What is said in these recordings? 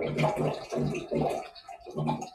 すいません。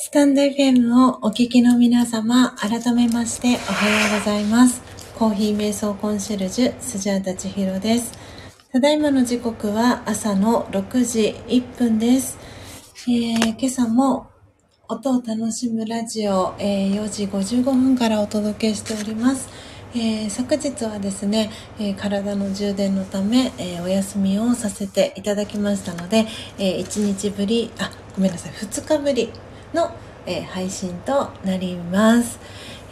スタンド FM をお聞きの皆様、改めましておはようございます。コーヒー瞑想コンシェルジュ、スジャータチヒロです。ただいまの時刻は朝の6時1分です。えー、今朝も音を楽しむラジオ、えー、4時55分からお届けしております。えー、昨日はですね、えー、体の充電のため、えー、お休みをさせていただきましたので、え1日ぶり、あ、ごめんなさい、2日ぶりの、え配信となります。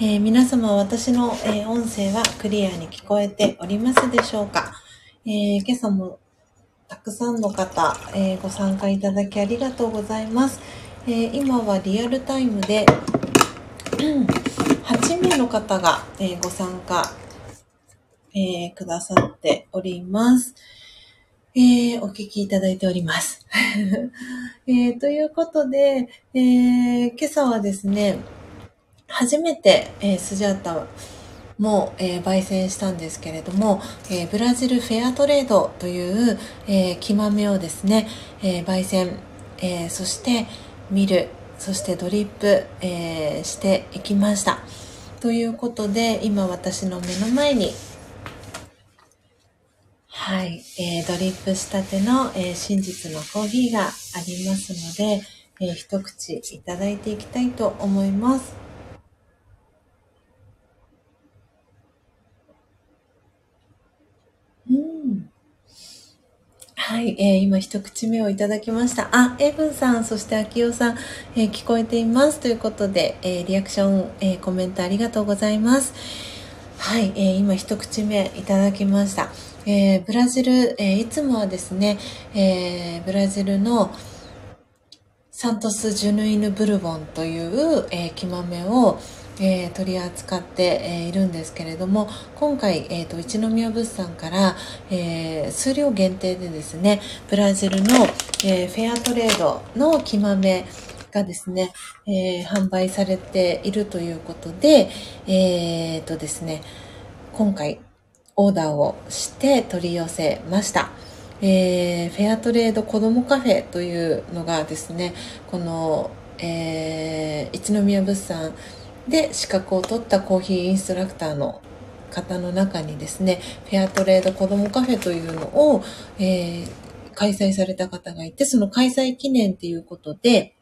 え皆様、私の、え音声はクリアに聞こえておりますでしょうか、え今朝もたくさんの方、えご参加いただきありがとうございます。え今はリアルタイムで、8名の方が、え、ご参加、え、くださっております。えー、お聞きいただいております。えー、ということで、えー、今朝はですね、初めて、え、スジャータも、え、焙煎したんですけれども、え、ブラジルフェアトレードという、えー、木豆をですね、え、焙煎、え、そして見る、そしてドリップ、え、していきました。ということで、今私の目の前に、はい、えー、ドリップしたての、えー、真実のコーヒーがありますので、えー、一口いただいていきたいと思います。はい、えー、今一口目をいただきました。あ、エブンさん、そしてアキオさん、えー、聞こえています。ということで、えー、リアクション、えー、コメントありがとうございます。はい、えー、今一口目いただきました。えー、ブラジル、えー、いつもはですね、えー、ブラジルのサントス・ジュヌイヌ・ブルボンという、えー、木豆を、えー、取り扱って、えー、いるんですけれども今回、えーと、一宮物産から、えー、数量限定でですねブラジルの、えフェアトレードの木豆がですね、え販売されているということで、えーとですね、今回オーダーをして取り寄せました。えー、フェアトレード子どもカフェというのがですねこの、えー、一宮物産で資格を取ったコーヒーインストラクターの方の中にですね、フェアトレード子どもカフェというのを、えー、開催された方がいて、その開催記念っていうことで、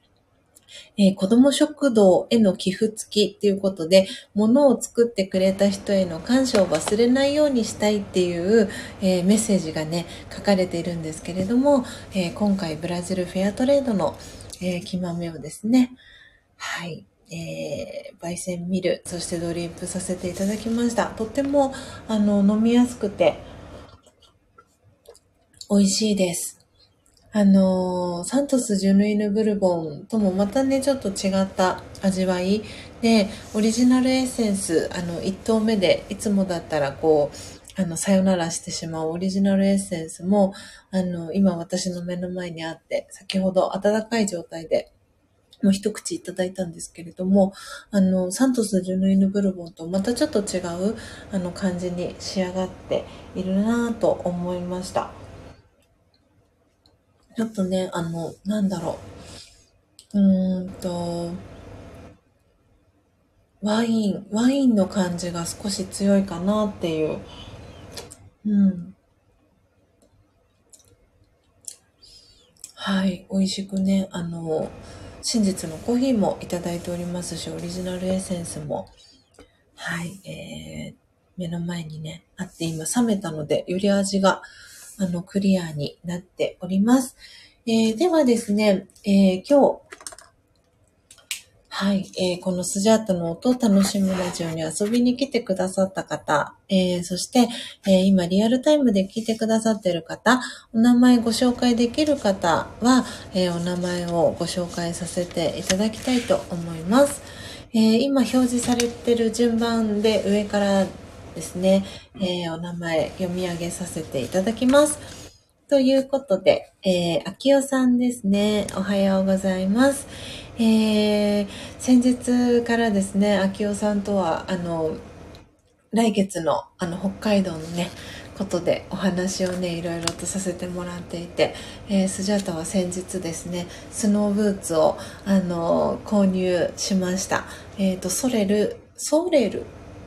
えー、子供食堂への寄付付きっていうことで、物を作ってくれた人への感謝を忘れないようにしたいっていう、えー、メッセージがね、書かれているんですけれども、えー、今回ブラジルフェアトレードの、えー、木豆をですね、はい、えー、焙煎ミル、そしてドリップさせていただきました。とっても、あの、飲みやすくて、美味しいです。あのサントスジュヌイヌブルボンともまたね、ちょっと違った味わいで、オリジナルエッセンス、あの、1投目で、いつもだったらこう、あの、さよならしてしまうオリジナルエッセンスも、あの、今私の目の前にあって、先ほど温かい状態でもう一口いただいたんですけれども、あの、サントス・ジュヌイヌ・ブルボンとまたちょっと違う、あの、感じに仕上がっているなぁと思いました。ちょっとね、あの、なんだろう。うーんと、ワイン、ワインの感じが少し強いかなっていう。うん。はい、美味しくね、あの、真実のコーヒーもいただいておりますし、オリジナルエッセンスも、はい、えー、目の前にね、あって今冷めたので、より味が、あの、クリアになっております。えー、ではですね、えー、今日、はい、えー、このスジャータの音を楽しむラジオに遊びに来てくださった方、えー、そして、えー、今リアルタイムで聞いてくださっている方、お名前ご紹介できる方は、えお名前をご紹介させていただきたいと思います。え今表示されてる順番で上からですね、えお名前読み上げさせていただきます。ということで、えー、秋代さんですね。おはようございます。えー、先日からですね、秋代さんとは、あの、来月のあの北海道のね、ことでお話をね、いろいろとさせてもらっていて、えー、スジャータは先日ですね、スノーブーツを、あの購入しました。えっ、ー、と、ソレル、ソレル、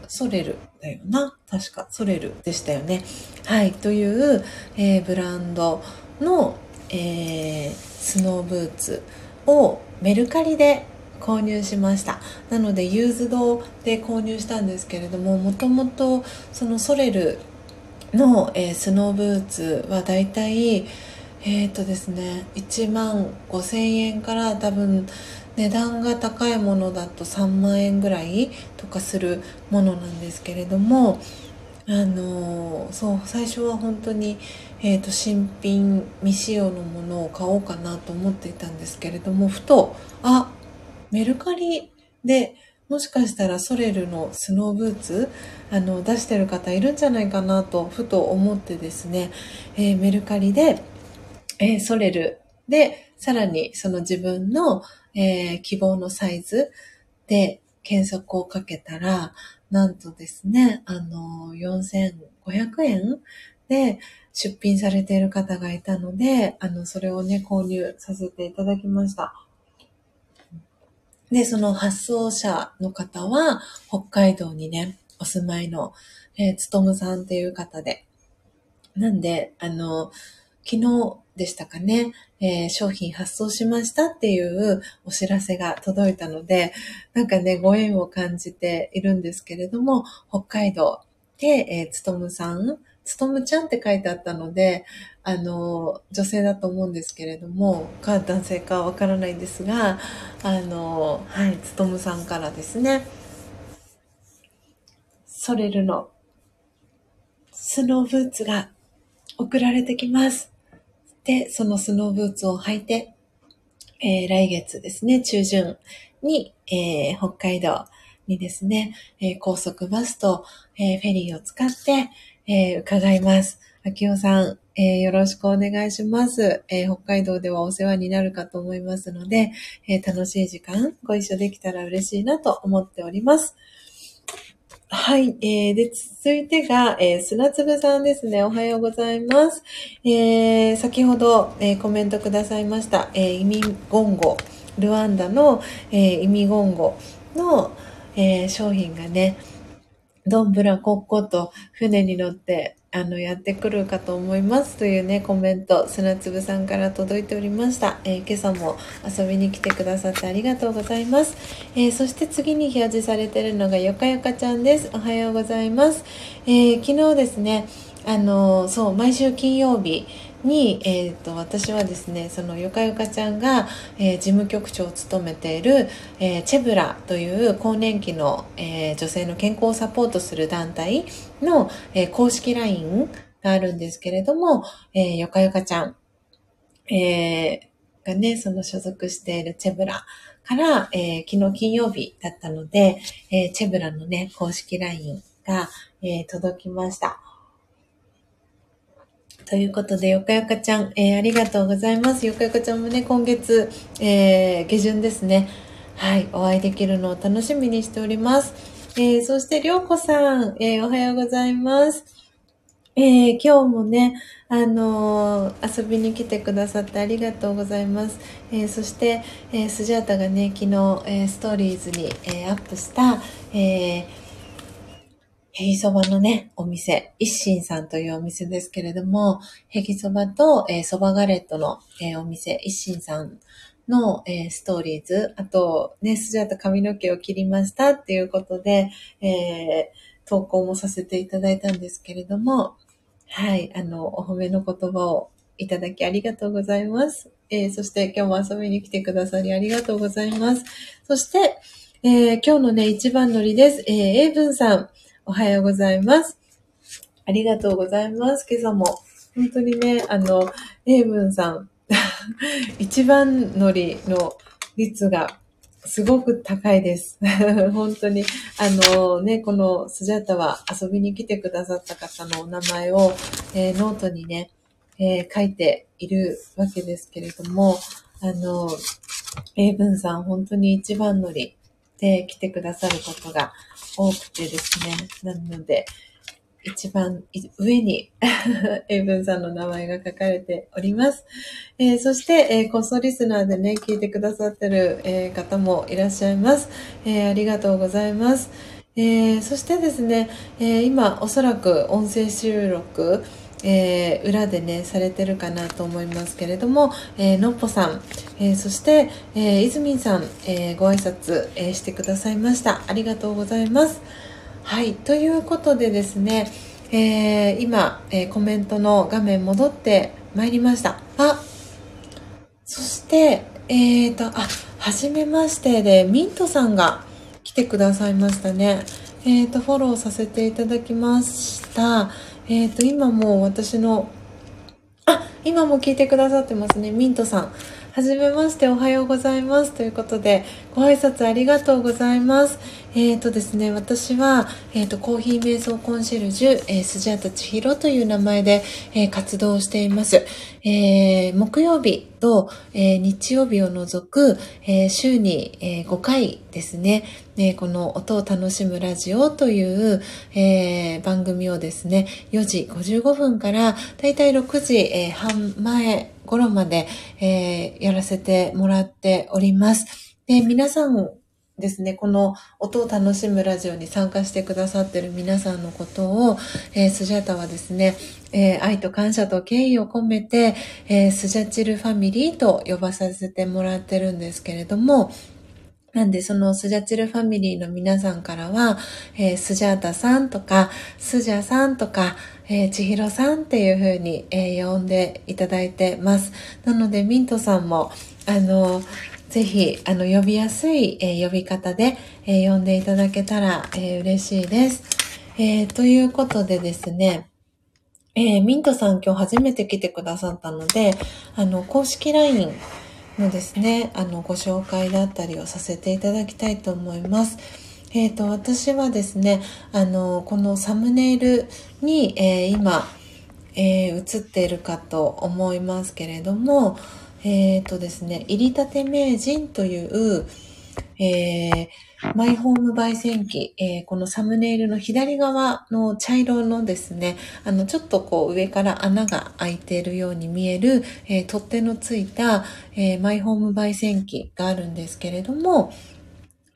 ソレルだよな。確か、ソレルでしたよね。はい、という、えー、ブランドの、えー、スノーブーツをメルカリで購入しましたなのでユーズドで購入したんですけれどももともとそのソレルの、えー、スノーブーツはだいたいえっ、ー、とですね1万5千円から多分値段が高いものだと3万円ぐらいとかするものなんですけれどもあのそう最初は本当に、えーと、新品未使用のものを買おうかなと思っていたんですけれどもふとあメルカリでもしかしたらソレルのスノーブーツあの出してる方いるんじゃないかなとふと思ってですね、えー、メルカリで、えー、ソレルでさらにその自分の、えー、希望のサイズで検索をかけたらなんとですね、あの、4500円で出品されている方がいたので、あの、それをね、購入させていただきました。で、その発送者の方は、北海道にね、お住まいの、えー、つとむさんっていう方で。なんで、あの、昨日でしたかね、えー、商品発送しましたっていうお知らせが届いたので、なんかね、ご縁を感じているんですけれども、北海道で、えー、つとむさん、つとむちゃんって書いてあったので、あの、女性だと思うんですけれども、か男性かわからないんですが、あの、はい、つとむさんからですね、ソレルのスノーブーツが送られてきます。で、そのスノーブーツを履いて、えー、来月ですね、中旬に、えー、北海道にですね、えー、高速バスと、えフェリーを使って、え伺います。秋尾さん、えよろしくお願いします、え北海道ではお世話になるかと思いますので、え楽しい時間ご一緒できたら嬉しいなと思っております。はい。えー、で、続いてが、えー、砂粒さんですね。おはようございます。えー、先ほど、えー、コメントくださいました、えー、イミゴンゴ、ルワンダの、えー、イミゴンゴの、えー、商品がね、どんぶらこっこと船に乗ってあの、やってくるかと思いますというね、コメント、砂粒さんから届いておりました。えー、今朝も遊びに来てくださってありがとうございます。えー、そして次に表示されてるのがよかよかちゃんです。おはようございます。えー、昨日ですね、あの、そう、毎週金曜日、に、えーと、私はですねそのよかよかちゃんが、えー、事務局長を務めている、えー、チェブラという更年期の、えー、女性の健康をサポートする団体の、え公式 LINE があるんですけれども、えよかよかちゃん、えがねその所属しているチェブラから、え昨日金曜日だったので、えチェブラのね公式 LINE が、え届きました。ということで、よかよかちゃん、えー、ありがとうございます。よかよかちゃんもね、今月、えー、下旬ですね。はい、お会いできるのを楽しみにしております。えー、そして、りょうこさん、え、おはようございます。えー、今日もね、あのー、遊びに来てくださってありがとうございます。えー、そして、えスジャータがね、昨日、えストーリーズに、えアップした、えーヘギそばのね、お店、一心さんというお店ですけれども、ヘギそばと、えー、そばガレットの、えー、お店、一心さんの、えー、ストーリーズ、あと、ね、スジャータ髪の毛を切りましたっていうことで、えー、投稿もさせていただいたんですけれども、はい、あの、お褒めの言葉をいただきありがとうございます。えー、そして今日も遊びに来てくださりありがとうございます。そして、えー、今日のね、一番乗りです。えー、エイブンさん。おはようございます。ありがとうございます。今朝も。本当にね、あの、エイブンさん、一番乗りの率がすごく高いです。本当に。あのね、このスジャタは遊びに来てくださった方のお名前を、えー、ノートにね、えー、書いているわけですけれども、あの、エイブンさん本当に一番乗りで来てくださることが多くてですね。なので、一番上に 英文さんの名前が書かれております。えー、そして、えー、コストリスナーでね、聞いてくださってる、えー、方もいらっしゃいます、えありがとうございます。えそしてですね、え今おそらく音声収録、えー、裏でねされてるかなと思いますけれども、えー、のっぽさん、えー、そして、えー、いずみんさん、えー、ご挨拶、えー、してくださいました。ありがとうございます。はい。ということでですね、えー、今、えー、コメントの画面戻ってまいりました。あそしてえっ、ー、とあはじめましてでミントさんが来てくださいましたね。えっ、ー、とフォローさせていただきました。えっ、ー、と、今も私の、あ、今も聞いてくださってますね。ミントさん。はじめまして、おはようございます。ということで、ご挨拶ありがとうございます。えっ、ー、とですね、私は、えっ、ー、と、コーヒー瞑想コンシェルジュ、えー、スジャータチヒロという名前で、えー、活動しています。えー、木曜日と、えー、日曜日を除く、えー、週に、えー、5回ですね、えー、この音を楽しむラジオという、えー、番組をですね、4時55分からだいたい6時、えー、半前頃まで、えー、やらせてもらっております。で皆さんですね、この音を楽しむラジオに参加してくださってる皆さんのことを、えー、スジャタはですね、えー、愛と感謝と敬意を込めて、えー、スジャチルファミリーと呼ばさせてもらってるんですけれども、なんで、そのスジャチルファミリーの皆さんからは、えー、スジャータさんとか、スジャさんとか、えー、千尋さんっていう風に、えー、呼んでいただいてます。なので、ミントさんも、あの、ぜひ、あの、呼びやすい、えー、呼び方で、え、呼んでいただけたら、え、嬉しいです。え、ということでですね、え、ミントさん今日初めて来てくださったので、あの、公式 LINE のですね、あの、ご紹介だったりをさせていただきたいと思います。えっ、ー、と、私はですね、あの、このサムネイルに、えー、今、えー、映っているかと思いますけれども、えっ、ー、とですね、入りたて名人という、えー、マイホーム焙煎機、えー、このサムネイルの左側の茶色のですね、あの、ちょっとこう上から穴が開いているように見える、えー、取っ手のついた、えー、マイホーム焙煎機があるんですけれども、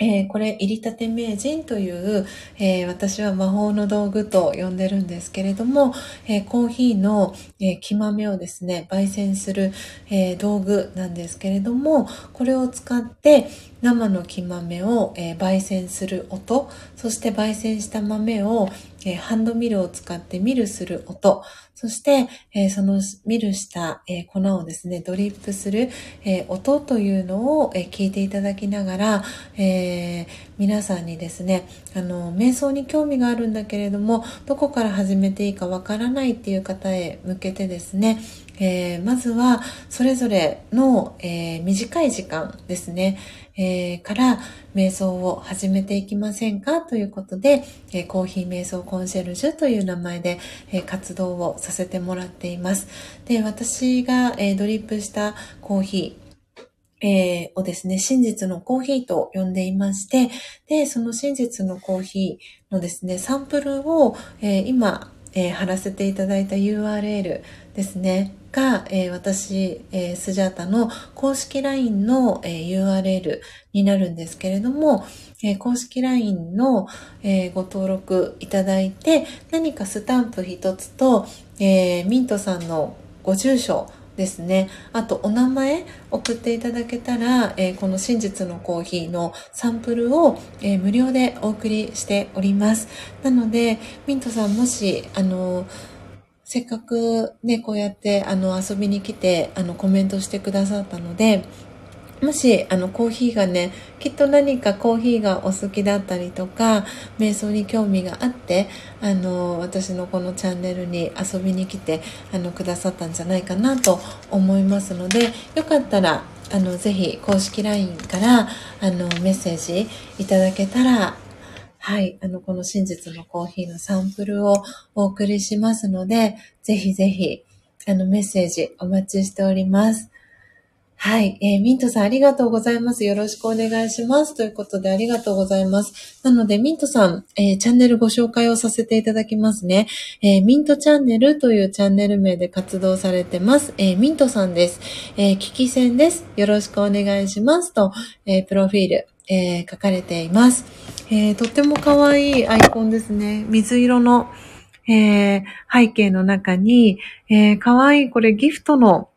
えー、これ、入りたて名人という、えー、私は魔法の道具と呼んでるんですけれども、えー、コーヒーの、え木豆をですね、焙煎する、え道具なんですけれども、これを使って生の木豆を、え焙煎する音、そして焙煎した豆を、えハンドミルを使ってミルする音、そして、えー、そのミルした、えー、粉をですね、ドリップする、えー、音というのを、え聞いていただきながら、え皆さんにですね、あの、瞑想に興味があるんだけれども、どこから始めていいかわからないっていう方へ向けてですね、えまずはそれぞれの、え短い時間ですね、えー、から瞑想を始めていきませんか？ということで、えー、コーヒー瞑想コンシェルジュという名前で、えー、活動をさせてもらっています。で、私が、えドリップしたコーヒー、えー、をですね、真実のコーヒーと呼んでいまして、で、その真実のコーヒーのですね、サンプルを、えー、今、えー、貼らせていただいた URL ですね、が、えー、私、えー、スジャータの公式 LINE の、えー、URL になるんですけれども、え公式 LINE の、えご登録いただいて、何かスタンプ一つと、えミントさんのご住所ですね。あと、お名前送っていただけたら、えこの真実のコーヒーのサンプルを、え無料でお送りしております。なので、ミントさんもし、あのせっかくね、こうやってあの遊びに来てあのコメントしてくださったので、もし、あの、コーヒーがね、きっと何かコーヒーがお好きだったりとか、瞑想に興味があって、あの、私のこのチャンネルに遊びに来て、あの、くださったんじゃないかなと思いますので、よかったら、あの、ぜひ公式 LINE から、あの、メッセージいただけたらはい。あの、この真実のコーヒーのサンプルをお送りしますので、ぜひぜひ、あの、メッセージお待ちしております。はい。えー、ミントさんありがとうございます。よろしくお願いします。ということでありがとうございます。なので、ミントさん、えー、チャンネルご紹介をさせていただきますね。えー、ミントチャンネルというチャンネル名で活動されてます。えミントさんです。え聞き戦です。よろしくお願いしますと、えプロフィール、え書かれています。えとっても可愛いアイコンですね。水色の、え背景の中に、えー、可愛いこれギフトの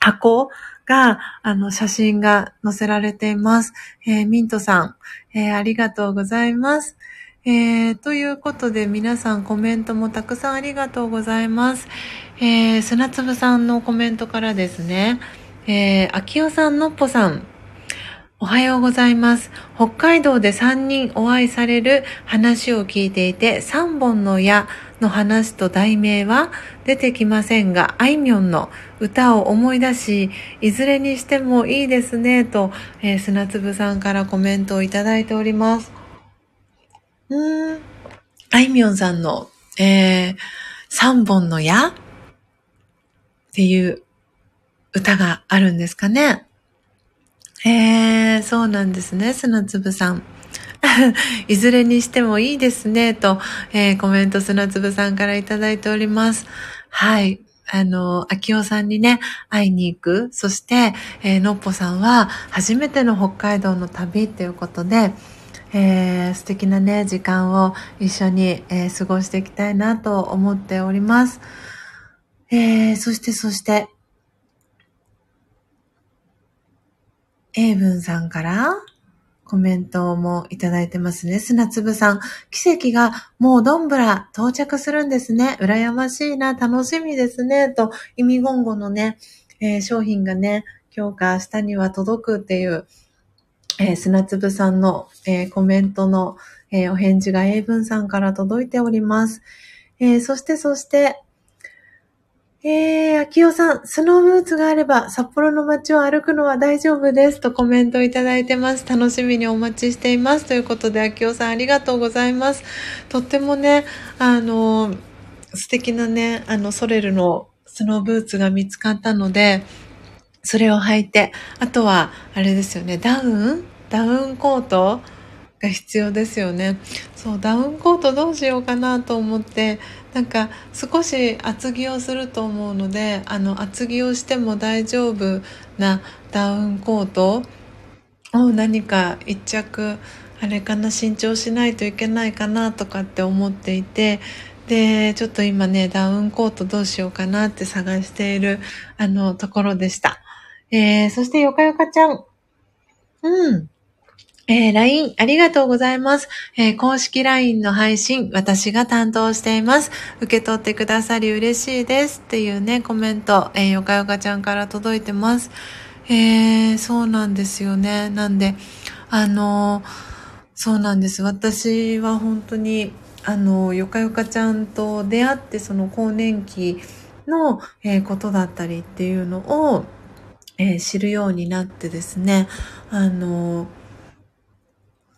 箱が、あの、写真が載せられています。えー、ミントさん、えー、ありがとうございます。えー、ということで皆さんコメントもたくさんありがとうございます。えー、砂粒さんのコメントからですね、えー、秋代さん、のっぽさん、おはようございます。北海道で3人お会いされる話を聞いていて、3本の矢の話と題名は出てきませんが、あいみょんの歌を思い出し、いずれにしてもいいですね、と、えー、砂粒さんからコメントをいただいております。うーん、あいみょんさんの、えー、3本の矢っていう歌があるんですかね。へえ、そうなんですね、砂粒さん。いずれにしてもいいですね、と、えー、コメント砂粒さんからいただいております。はい。あの、秋代さんにね、会いに行く。そして、えー、のっぽさんは初めての北海道の旅っていうことで、えー、素敵なね、時間を一緒に、えー、過ごしていきたいなと思っております。えー、そして、そして、英文さんからコメントもいただいてますね。砂粒さん。奇跡がもうどんぶら到着するんですね。羨ましいな。楽しみですね。と、意味言語のね、えー、商品がね、今日か明日には届くっていう、えー、砂粒さんの、えー、コメントの、えお返事が英文さんから届いております。えそして、そして、えー、秋代さん、スノーブーツがあれば札幌の街を歩くのは大丈夫ですとコメントいただいてます。楽しみにお待ちしています。ということで、秋代さんありがとうございます。とってもね、あの、素敵なね、あの、ソレルのスノーブーツが見つかったので、それを履いて、あとは、あれですよね、ダウン？ダウンコート？が必要ですよね。そう、ダウンコートどうしようかなと思って、なんか少し厚着をすると思うのであの厚着をしても大丈夫なダウンコートを何か一着あれかな新調しないといけないかなとかって思っていてでちょっと今ねダウンコートどうしようかなって探しているあのところでした。えー、そしてよかよかちゃん。うん。えー、LINE ありがとうございます、えー、公式 LINE の配信、私が担当しています。受け取ってくださり嬉しいです。っていうね、コメント、えー、よかよかちゃんから届いてます。えー、そうなんですよね。なんで、あのそうなんです。私は本当に、あのよかよかちゃんと出会って、その更年期の、えことだったりっていうのを、え知るようになってですね、あの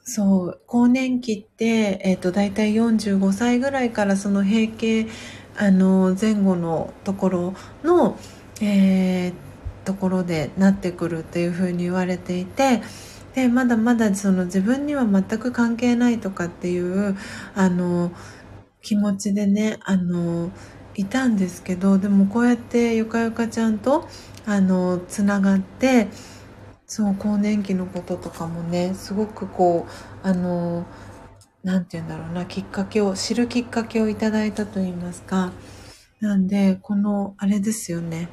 そう、更年期って、えっ、ー、と、大体45歳ぐらいからその閉経、あの、前後のところの、えー、ところでなってくるっていうふうに言われていて、で、まだまだその自分には全く関係ないとかっていう、あの、気持ちでね、あの、いたんですけど、でもこうやってゆかゆかちゃんと、あの、つながって、そう更年期のこととかもねすごくこうあの何て言うんだろうなきっかけを知るきっかけをいただいたと言いますか。なんでこのあれですよね。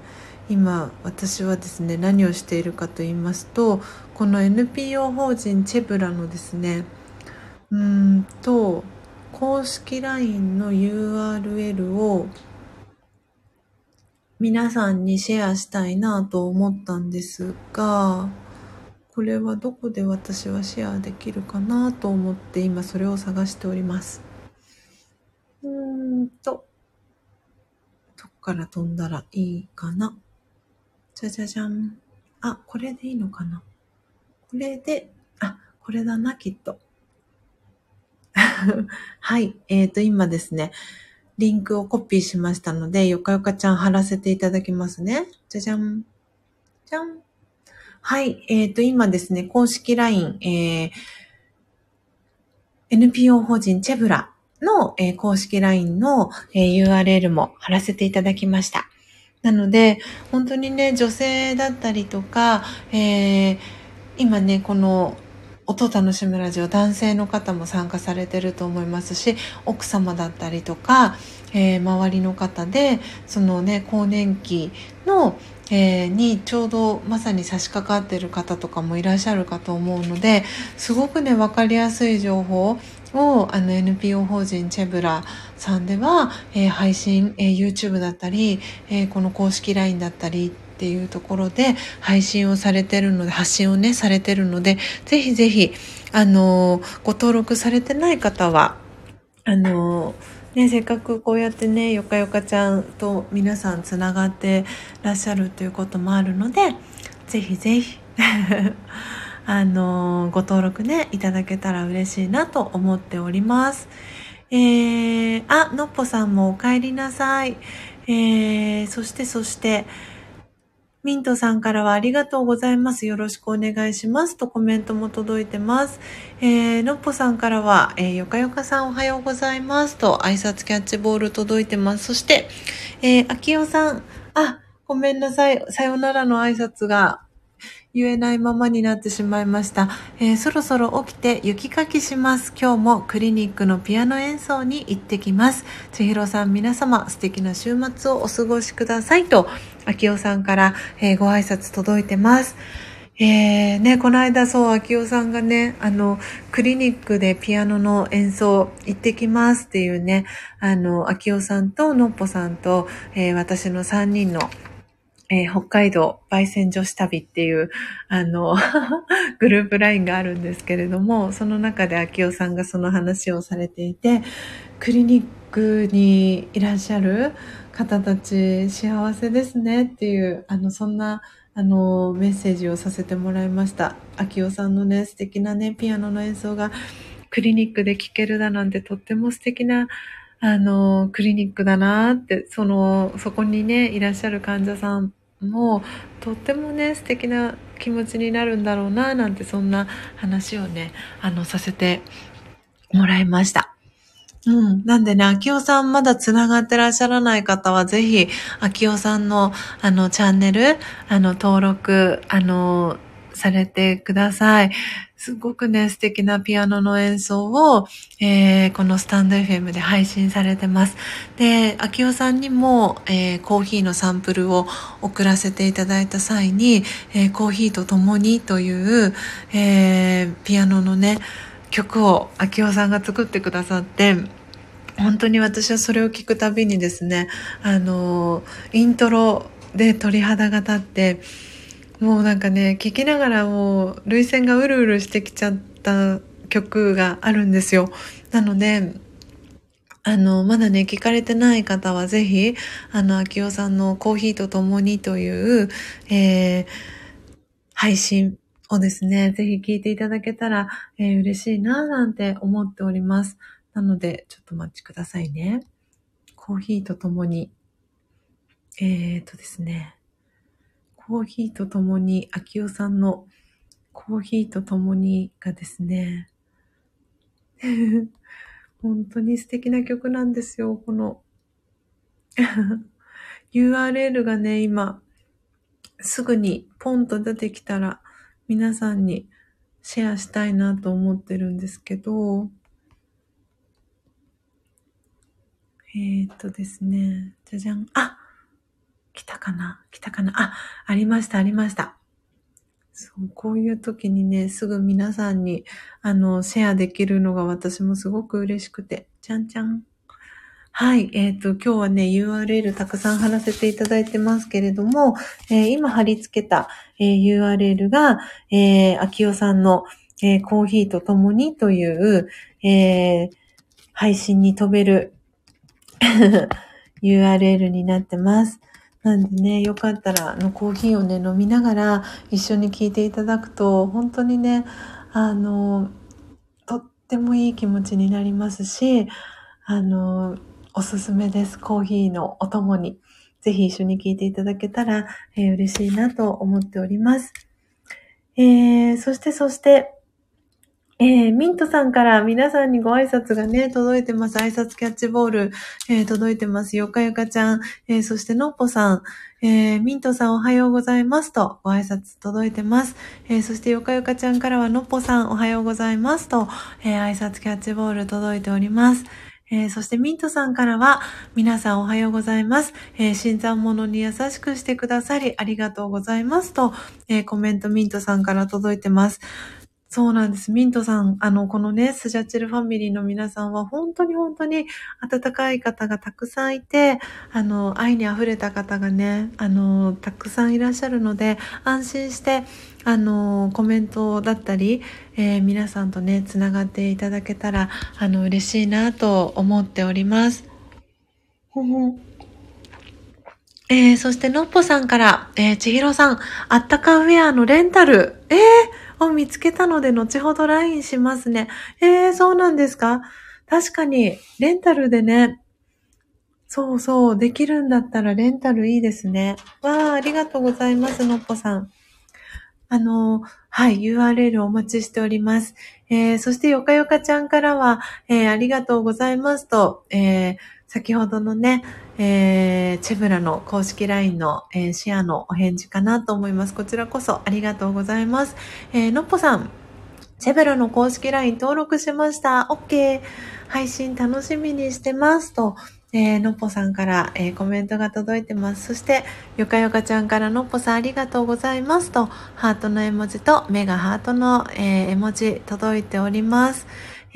今私はですね何をしているかと言いますとこの NPO 法人チェブラのですねうんと公式 LINE の URL を皆さんにシェアしたいなと思ったんですがこれはどこで私はシェアできるかなと思って今それを探しております。うーんと、どっから飛んだらいいかな？じゃじゃじゃん。あ、これでいいのかな？これで、あ、これだな、きっと。はい。えっ、ー、と、今ですね、リンクをコピーしましたので、よかよかちゃん貼らせていただきますね。じゃじゃん。じゃん。はい。えっ、ー、と、今ですね、公式 LINE、えー、NPO 法人チェブラの、えー、公式 LINE の、えー、URL も貼らせていただきました。なので、本当にね、女性だったりとか、えー、今ね、この音楽しむラジオ男性の方も参加されてると思いますし奥様だったりとか、えー、周りの方でそのね更年期の、えー、にちょうどまさに差し掛かってる方とかもいらっしゃるかと思うのですごくね分かりやすい情報をあの NPO 法人チェブラさんでは、えー、配信、えー、YouTube だったり、えこの公式 LINE だったりっていうところで配信をされてるので発信をねされてるのでぜひぜひあのご登録されてない方はあのね、せっかくこうやってねよかよかちゃんと皆さんつながってらっしゃるということもあるのでぜひぜひ あのご登録ねいただけたら嬉しいなと思っております。えー、あ、のっぽさんもお帰りなさい。えー、そしてそして、ミントさんからはありがとうございます。よろしくお願いします。とコメントも届いてます。えー、のっぽさんからは、えー、よかよかさんおはようございます。と挨拶キャッチボール届いてます。そして、えー、あきよさん、あ、ごめんなさい。さよならの挨拶が言えないままになってしまいました。えー、そろそろ起きて雪かきします。今日もクリニックのピアノ演奏に行ってきます。千尋さん皆様素敵な週末をお過ごしくださいと、秋代さんから、えー、ご挨拶届いてます。えー、ね、この間そう、秋代さんがね、あの、クリニックでピアノの演奏行ってきますっていうね、あの、秋代さんとのっぽさんと、えー、私の3人のえー、北海道焙煎女子旅っていう、あの グループラインがあるんですけれども、その中で秋代さんがその話をされていて、クリニックにいらっしゃる方たち幸せですねっていう、あの、そんな、あの、メッセージをさせてもらいました。秋代さんのね、素敵なね、ピアノの演奏がクリニックで聴けるだなんてとっても素敵なあの、クリニックだなって、その、そこにね、いらっしゃる患者さんも、とってもね、素敵な気持ちになるんだろうな、なんて、そんな話をね、あの、させてもらいました。うん。なんでね、秋代さんまだ繋がってらっしゃらない方は、ぜひ、秋代さんの、あの、チャンネル、あの、登録、あの、されてください。すごくね、素敵なピアノの演奏を、えー、このスタンド FM で配信されてます。で、秋代さんにも、えー、コーヒーのサンプルを送らせていただいた際に、えー、コーヒーと共にという、えピアノのね、曲を秋代さんが作ってくださって、本当に私はそれを聞くたびにですね、あの、イントロで鳥肌が立って、もうなんかね聴きながらもう涙腺がうるうるしてきちゃった曲があるんですよなのであの、まだね、聞かれてない方はぜひ、あの、秋代さんのコーヒーと共にという、えー、配信をですね、ぜひ聞いていただけたら、えー、嬉しいな、なんて思っております。なので、ちょっとお待ちくださいね。コーヒーと共に。えーとですね。コーヒーと共に、秋代さんのコーヒーと共にがですね、本当に素敵な曲なんですよ、この URL がね、今、すぐにポンと出てきたら皆さんにシェアしたいなと思ってるんですけど、えー、っとですね、じゃじゃん。あ来たかな？来たかな？あ、ありました、ありました。そう、こういう時にね、すぐ皆さんに、あの、シェアできるのが私もすごく嬉しくて、じゃんじゃん。はい。えっ、ー、と、今日はね、URL たくさん貼らせていただいてますけれども、えー、今貼り付けた、えー、URL が、えー、秋代さんの、えー、コーヒーと共にという、えー、配信に飛べる URL になってます。なんでね、よかったら、あの、コーヒーをね、飲みながら一緒に聞いていただくと、本当にね、あの、とってもいい気持ちになりますし、あの、おすすめです。コーヒーのお供に。ぜひ一緒に聞いていただけたら、えー、嬉しいなと思っております。えー、そしてそして、えー、ミントさんから皆さんにご挨拶がね、届いてます。挨拶キャッチボール、えー、届いてます。よかよかちゃん、えー、そしてのっぽさん、えー、ミントさんおはようございますとご挨拶届いてます。えー、そしてよかよかちゃんからはのっぽさんおはようございますと、えー、挨拶キャッチボール届いております。えー、そしてミントさんからは、皆さんおはようございます。えー、新参者に優しくしてくださりありがとうございますと、えー、コメントミントさんから届いてます。そうなんです。ミントさん、あの、このね、スジャチルファミリーの皆さんは、本当に本当に温かい方がたくさんいて、あの、愛に溢れた方がね、あの、たくさんいらっしゃるので、安心して、あの、コメントだったり、えー、皆さんとね、つながっていただけたら、あの、嬉しいなと思っております。えー、そして、のっぽさんから、えー、ちひろさん、あったかウェアのレンタル、えー、を見つけたので、後ほど LINE しますね。えー、そうなんですか？確かに、レンタルでね、そうそう、できるんだったらレンタルいいですね。わあ、ありがとうございます、のっぽさん。あの、はい、URL お待ちしております。えー、そしてよかよかちゃんからは、えー、ありがとうございますと、えー、先ほどのね、えー、チェブラの公式 LINE の、えー、シェアのお返事かなと思います。こちらこそありがとうございます。えー、のっぽさん、チェブラの公式 LINE 登録しました。OK。配信楽しみにしてます。と、えー、のっぽさんから、えー、コメントが届いてます。そして、よかよかちゃんからのっぽさんありがとうございますと、ハートの絵文字と目がハートの、えー、絵文字届いております。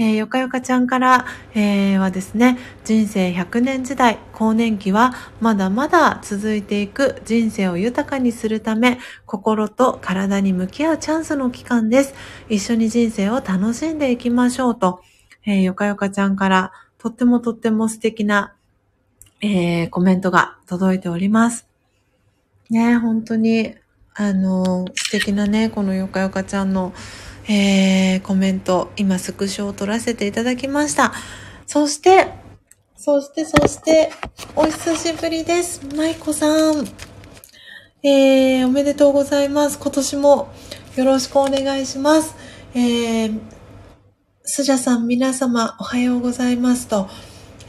えー、よかよかちゃんから、えー、はですね、人生100年時代、更年期はまだまだ続いていく人生を豊かにするため、心と体に向き合うチャンスの期間です。一緒に人生を楽しんでいきましょうと、えー、よかよかちゃんから、とってもとっても素敵な、えー、コメントが届いております。ね、本当に、あの、素敵なね、このよかよかちゃんの、えー、コメント、今スクショを撮らせていただきました。そして、そして、そして、お久しぶりです。舞子さん。えー、おめでとうございます。今年もよろしくお願いします。えー、スジャさん皆様おはようございますと、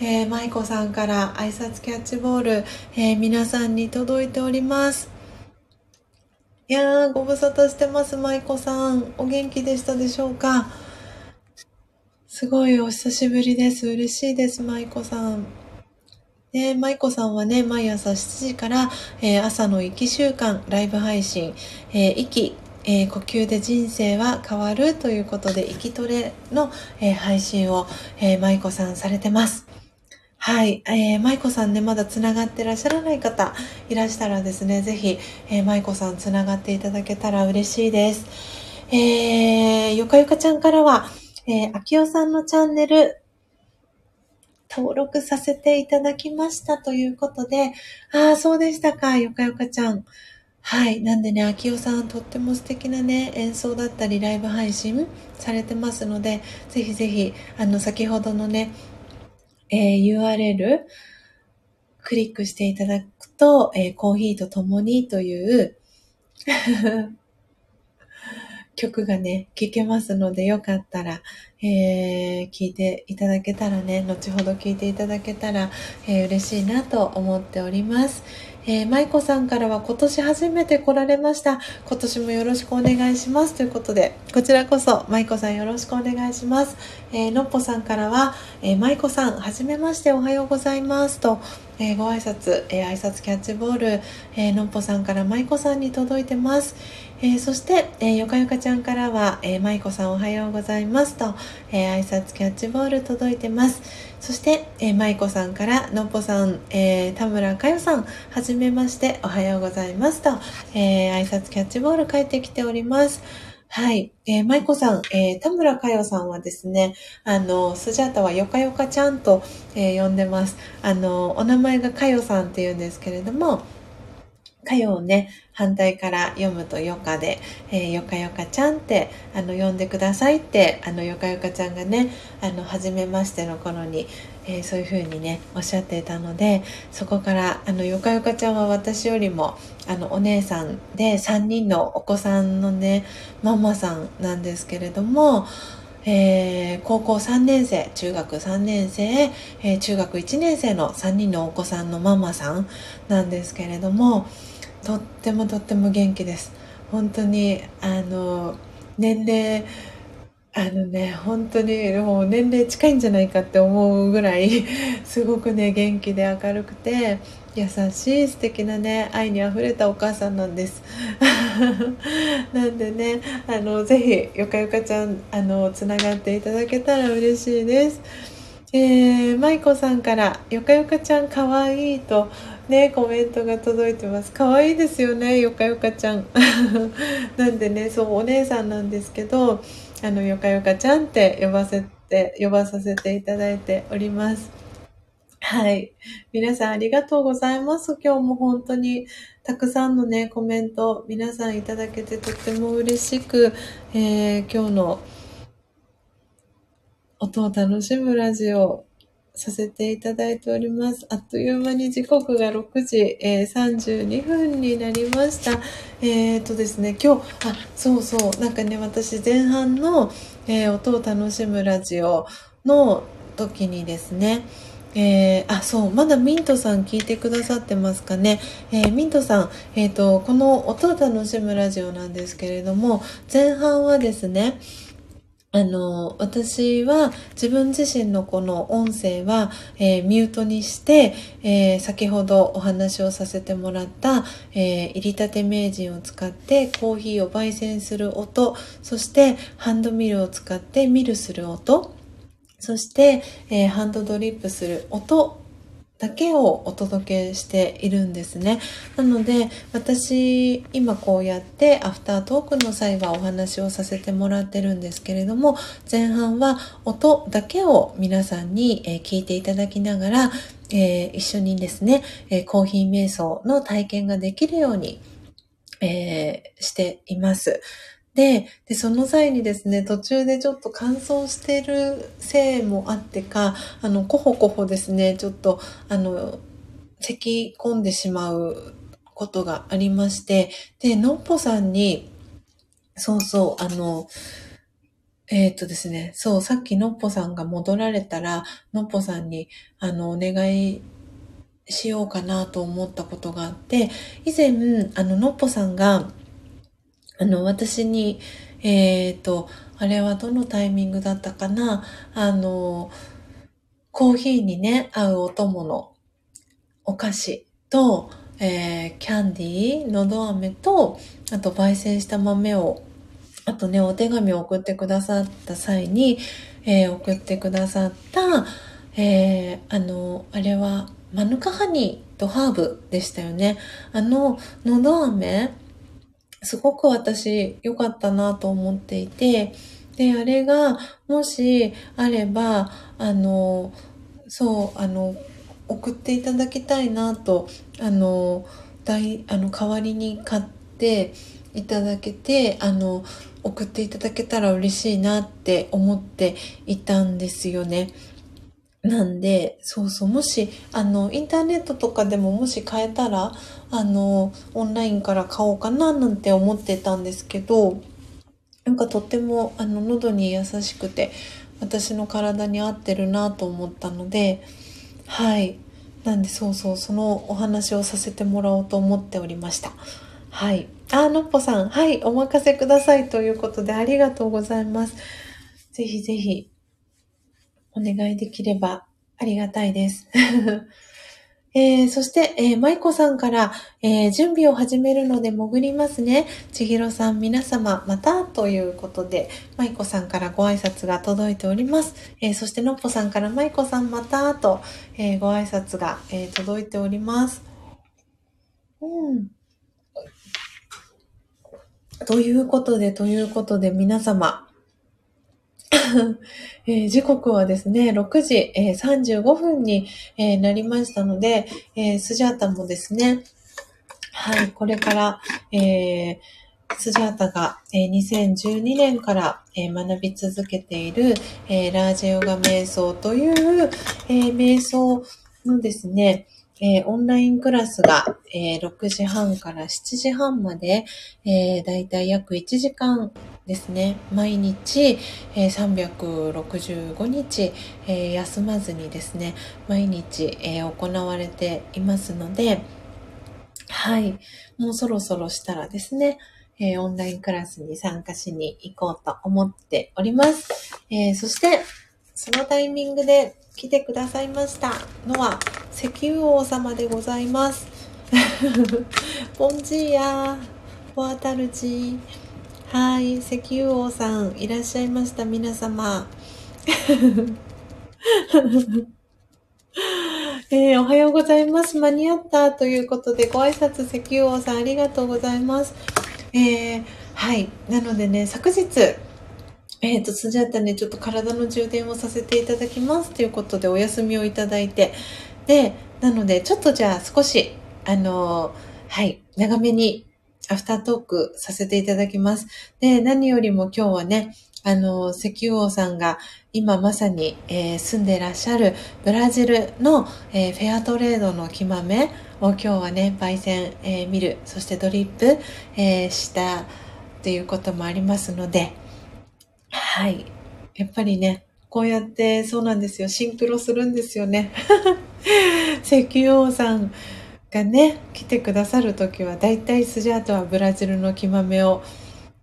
えー、舞子さんから挨拶キャッチボール、えー、皆さんに届いております。いやー、ご無沙汰してます、舞子さん。お元気でしたでしょうか？すごいお久しぶりです。嬉しいです、舞子さん。ね、舞子さんはね、毎朝7時から、えー、朝の息習慣、ライブ配信、えー、息、えー、呼吸で人生は変わるということで、息トレの、え配信を、え舞子さんされてます。はい。えー、舞子さんね、まだ繋がってらっしゃらない方いらしたらですね、ぜひ、えー、舞子さん繋がっていただけたら嬉しいです。えー、よかよかちゃんからは、えー、あきおさんのチャンネル、登録させていただきましたということで、ああ、そうでしたか、よかよかちゃん。はい。なんでね、あきおさん、とっても素敵なね、演奏だったり、ライブ配信されてますので、ぜひぜひ、あの、先ほどのね、えー、URL クリックしていただくと、えー、コーヒーと共にという 曲がね、聴けますので、よかったら、えー、聞いていただけたらね、後ほど聞いていただけたら、えー、嬉しいなと思っております。えー、舞子さんからは今年初めて来られました。今年もよろしくお願いします。ということで、こちらこそ舞子さんよろしくお願いします。えー、のっぽさんからは、えー、舞子さん、はじめましておはようございますと、えー、ご挨拶、えー、挨拶キャッチボール、えー、のっぽさんから舞子さんに届いてます。えー、そして、えー、よかよかちゃんからは、えー、舞子さんおはようございますと、えー、挨拶キャッチボール届いてます。そして、えー、舞子さんから、のっぽさん、えー、田村かよさん、はじめまして、おはようございますと、えー、挨拶キャッチボール帰ってきております。はい。えー、舞子さん、えー、田村かよさんはですね、あの、スジャータはよかよかちゃんと、えー、呼んでます。あの、お名前がかよさんって言うんですけれども、かよをね、反対から読むとよかで、えー、よかよかちゃんって、あの、呼んでくださいって、あの、よかよかちゃんがね、あの、初めましての頃に、えー、そういう風にね、おっしゃっていたので、そこから、あの、よかよかちゃんは私よりも、あの、お姉さんで3人のお子さんのね、ママさんなんですけれども、えー、高校3年生、中学3年生、えー、中学1年生の3人のお子さんのママさんなんですけれども、とってもとっても元気です。本当に、あの、年齢、あのね、本当にもう年齢近いんじゃないかって思うぐらい、すごくね、元気で明るくて、優しい素敵なね、愛にあふれたお母さんなんです。なんでね、あの、ぜひ、よかよかちゃん、あの、つながっていただけたら嬉しいです。えー、舞子さんから、よかよかちゃんかわいいと、ね、コメントが届いてます。かわいいですよね、よかよかちゃん。なんでね、そう、お姉さんなんですけど、あの、よかよかちゃんって呼ばせて、呼ばさせていただいております。はい。皆さんありがとうございます。今日も本当にたくさんのね、コメント皆さんいただけてとっても嬉しく、えー、今日の音を楽しむラジオさせていただいております。あっという間に時刻が6時、えー、32分になりました。えっ、とですね、今日、あ、そうそう、なんかね、私前半の、えー、音を楽しむラジオの時にですね、えー、あ、そう、まだミントさん聞いてくださってますかね。えー、ミントさん、えっ、と、この音を楽しむラジオなんですけれども、前半はですね、あの、私は自分自身のこの音声は、えー、ミュートにして、えー、先ほどお話をさせてもらった、えー、入り立て名人を使ってコーヒーを焙煎する音、そしてハンドミルを使ってミルする音、そして、えハンドドリップする音だけをお届けしているんですね。なので、私、今こうやってアフタートークの際はお話をさせてもらってるんですけれども、前半は音だけを皆さんに、聞いていただきながら、えー、一緒にですね、コーヒー瞑想の体験ができるように、えー、しています。でで、その際にですね、途中でちょっと乾燥してるせいもあってか、あの、コホコホですね、ちょっと、あの、咳込んでしまうことがありまして、で、のっぽさんに、そうそう、あの、えっ、とですね、そう、さっきのっぽさんが戻られたら、のっぽさんに、あの、お願いしようかなと思ったことがあって、以前、あの、のっぽさんが、あの、私に、えっ、ー、と、あれはどのタイミングだったかな？あの、コーヒーにね、合うお供のお菓子と、えー、キャンディー、のど飴と、あと焙煎した豆を、あとね、お手紙を送ってくださった際に、えー、送ってくださった、えー、あの、あれは、マヌカハニーとハーブでしたよね。あの、のど飴すごく私良かったなと思っていて、で、あれがもしあれば、あの、そう、あの、送っていただきたいなと、あの、大、あの、代わりに買っていただけて、あの、送っていただけたら嬉しいなって思っていたんですよね。なんで、そうそう、もし、あの、インターネットとかでももし買えたら、あの、オンラインから買おうかななんて思ってたんですけど、なんかとっても、あの、喉に優しくて、私の体に合ってるなと思ったので、はい。なんで、そうそう、そのお話をさせてもらおうと思っておりました。はい。あ、のっぽさん、はい、お任せくださいということでありがとうございます。ぜひぜひ、お願いできればありがたいです。えー、そして、えー、舞子さんから、えー、準備を始めるので潜りますね。千尋さん、皆様、また、ということで、舞子さんからご挨拶が届いております。えー、そして、のっぽさんから、舞子さん、また、と、えー、ご挨拶が、えー、届いております。うん。ということで、ということで、皆様、えー、時刻はですね、6時、えー、35分に、えー、なりましたので、えスジャータもですね、はい、これから、えー、スジャータが、えー、2012年から、えー、学び続けている、えー、ラージェヨガ瞑想という、えー、瞑想のですね、えー、オンラインクラスが、えー、6時半から7時半まで、えー、だいたい約1時間ですね、毎日、え、365日、え、休まずにですね、毎日、え、行われていますので、はい、もうそろそろしたらですね、え、オンラインクラスに参加しに行こうと思っております。えー、そして、そのタイミングで来てくださいましたのは、石油王様でございます。ボンジーヤー、ワータルジー。はい、石油王さん、いらっしゃいました、皆様。えー、おはようございます。間に合ったということで、ご挨拶、石油王さん、ありがとうございます。えー、はい。なのでね、昨日、えっ、ー、と、スジャータね、ちょっと体の充電をさせていただきますということでお休みをいただいて、で、なので、ちょっとじゃあ少し、あのはい、長めにアフタートークさせていただきます。で、何よりも今日はね、あの、石油王さんが今まさに、えー、住んでらっしゃるブラジルの、えー、フェアトレードの木豆を今日はね、焙煎、えー、見る、そしてドリップ、えしたということもありますので、はい。やっぱりね、こうやってそうなんですよ。シンクロするんですよね。石油王さんがね、来てくださるときは、だいたいスジャートはブラジルの木豆を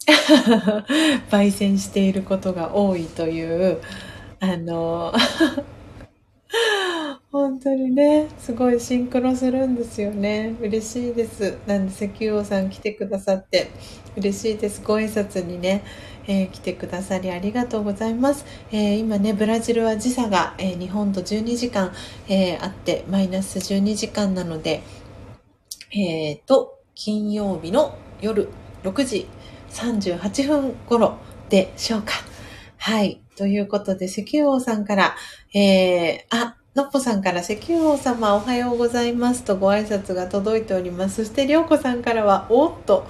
焙煎していることが多いという、あの、本当にね、すごいシンクロするんですよね。嬉しいです。なんで石油王さん来てくださって嬉しいです。ご挨拶にね、えー、来てくださりありがとうございます。えー、今ね、ブラジルは時差が、えー、日本と12時間、えあって、マイナス12時間なので、えっ、と、金曜日の夜6時38分頃でしょうか。はい。ということで、石油王さんから、え、あ、のっぽさんから石油王様おはようございますとご挨拶が届いております。そしてりょうこさんからはおっと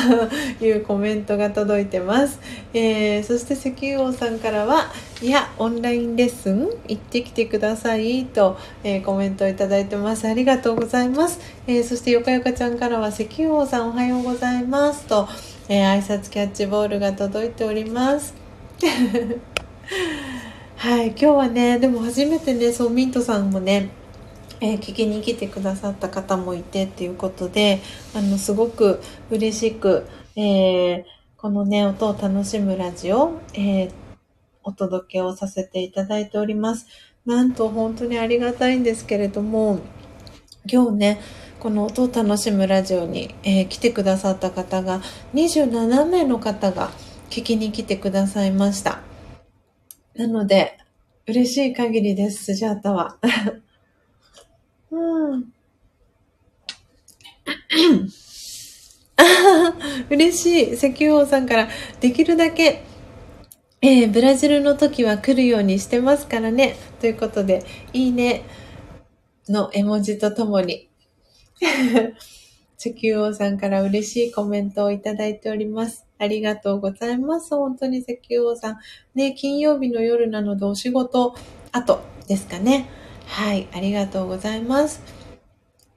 いうコメントが届いてます。えー、そして石油王さんからはいや、オンラインレッスン行ってきてくださいと、えー、コメントをいただいてます。ありがとうございます。えー、そしてよかよかちゃんからは石油王さんおはようございますと、え挨拶キャッチボールが届いております。はい、今日はね、でも初めてね、そう、ミントさんもね、えー、聞きに来てくださった方もいてっていうことで、あの、すごく嬉しく、えー、このね、音を楽しむラジオ、えー、お届けをさせていただいております。なんと本当にありがたいんですけれども、今日ね、この音を楽しむラジオに、えー、来てくださった方が、27名の方が聞きに来てくださいました。なので、嬉しい限りです、スジャータは。うん。嬉しい。石油王さんから、できるだけ、えー、ブラジルの時は来るようにしてますからね。ということで、いいねの絵文字とともに、石油王さんから嬉しいコメントをいただいております。ありがとうございます。本当に石油王さん。ね、金曜日の夜なのでお仕事後ですかね。はい、ありがとうございます。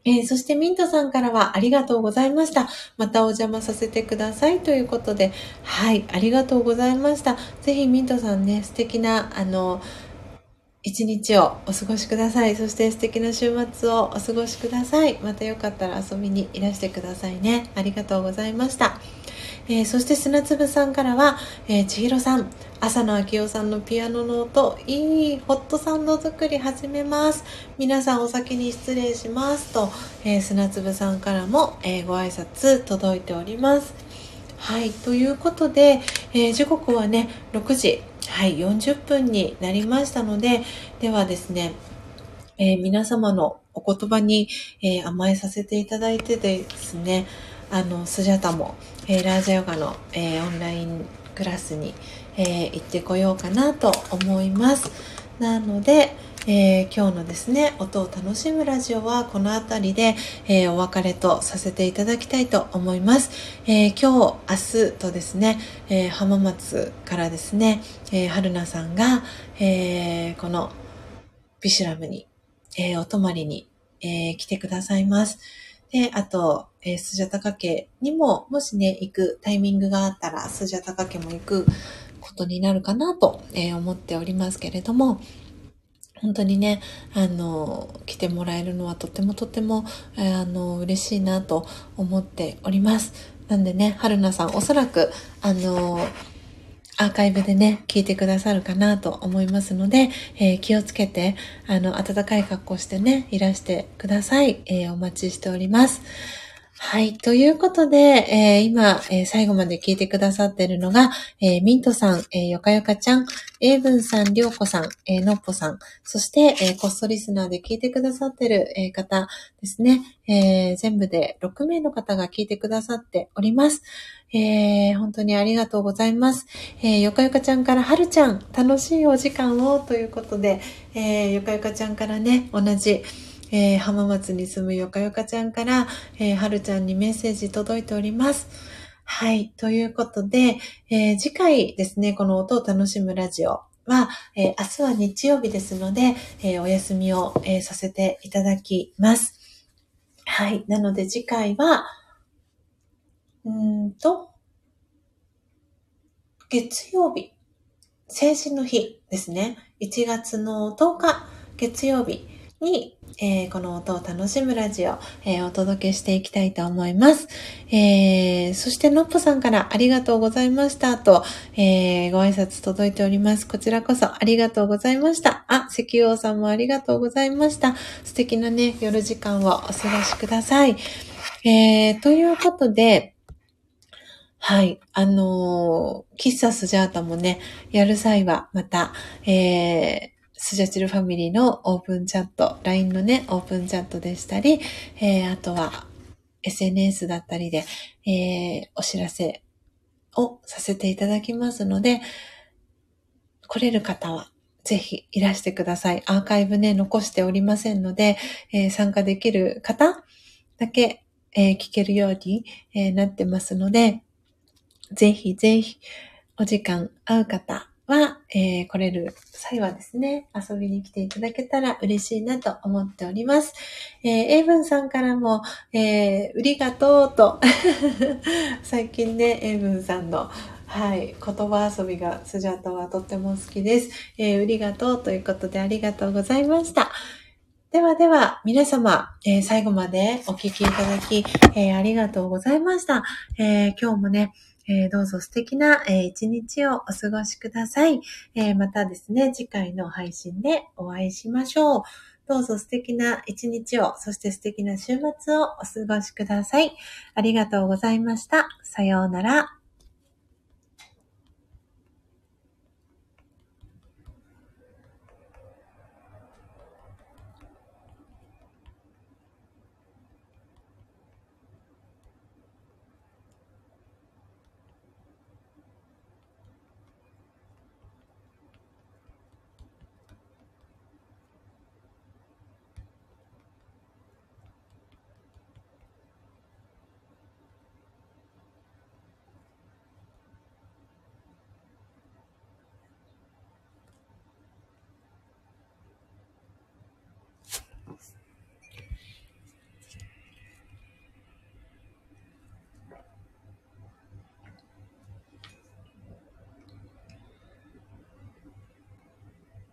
えー、そしてミントさんからはありがとうございました。またお邪魔させてくださいということで、はい、ありがとうございました。ぜひミントさんね、素敵な、あの、一日をお過ごしください。そして素敵な週末をお過ごしください。またよかったら遊びにいらしてくださいね。ありがとうございました。えー、そして砂粒さんからは、えー、千尋さん、朝野明夫さんのピアノの音、いいホットサンド作り始めます。皆さんお先に失礼しますと、えー、砂粒さんからも、えー、ご挨拶届いております。はい、ということで、えー、時刻はね、6時、はい、40分になりましたので、ではですね、えー、皆様のお言葉に、えー、甘えさせていただいてですね、あの、スジャタも、えー、ラージャヨガの、えー、オンラインクラスに、えー、行ってこようかなと思います。なので、え、今日のですね、音を楽しむラジオはこの辺りで、え、お別れとさせていただきたいと思います。え、今日、明日とですね、え浜松からですね、え春菜さんが、えこのビシュラムに、えお泊まりに、え来てくださいます。で、あと、えスジャタカ家にも、もしね、行くタイミングがあったら、スジャタカ家も行くことになるかなと、え思っておりますけれども、本当にね、あの、来てもらえるのはとってもとっても、あの、嬉しいなと思っております。なんでね、春菜さん、おそらく、あの、アーカイブでね、聞いてくださるかなと思いますので、えー、気をつけて、あの、暖かい格好してね、いらしてください。えー、お待ちしております。はい。ということで、えー、今、えー、最後まで聞いてくださってるのが、えー、ミントさん、えー、よかよかちゃん、エイブンさん、りょうこさん、えー、のっぽさん、そして、えー、コストリスナーで聞いてくださってる、え、方ですね、え、全部で6名の方が聞いてくださっております。え、本当にありがとうございます。えー、よかよかちゃんから、はるちゃん、楽しいお時間をということで、えー、よかよかちゃんからね、同じ、えー、浜松に住むよかよかちゃんから、えー、はるちゃんにメッセージ届いております。はい。ということで、えー、次回ですね、この音を楽しむラジオは、えー、明日は日曜日ですので、えー、お休みを、えー、させていただきます。はい。なので次回は、うんと、月曜日、成人の日ですね。1月の10日、月曜日に、えー、この音を楽しむラジオ、えー、お届けしていきたいと思います。えー、そしてのっぽさんからありがとうございましたと、えご挨拶届いております。こちらこそありがとうございました。あ、石油王さんもありがとうございました。素敵なね、夜時間をお過ごしください。えということで、はい。あのー、喫茶スジャータもね、やる際はまた、えー、スジャチルファミリーのオープンチャット、LINE のね、オープンチャットでしたり、えー、あとは SNS だったりで、えー、お知らせをさせていただきますので、来れる方はぜひいらしてください。アーカイブね、残しておりませんので、えー、参加できる方だけ、えー、聞けるように、えー、なってますので、ぜひぜひお時間合う方、は、えー、来れる際はですね、遊びに来ていただけたら嬉しいなと思っております。えー、エイブンさんからも、えー、売りがとうと 最近ね、エイブンさんのはい。言葉遊びがスジャータはとっても好きです。えー、売りがとうということでありがとうございました。ではでは、皆様、えー、最後までお聞きいただき、えー、ありがとうございました。えー、今日もね、えー、どうぞ素敵な、えー、一日をお過ごしください、えー、またですね、次回の配信でお会いしましょう。どうぞ素敵な一日を、そして素敵な週末をお過ごしください。ありがとうございました。さようなら。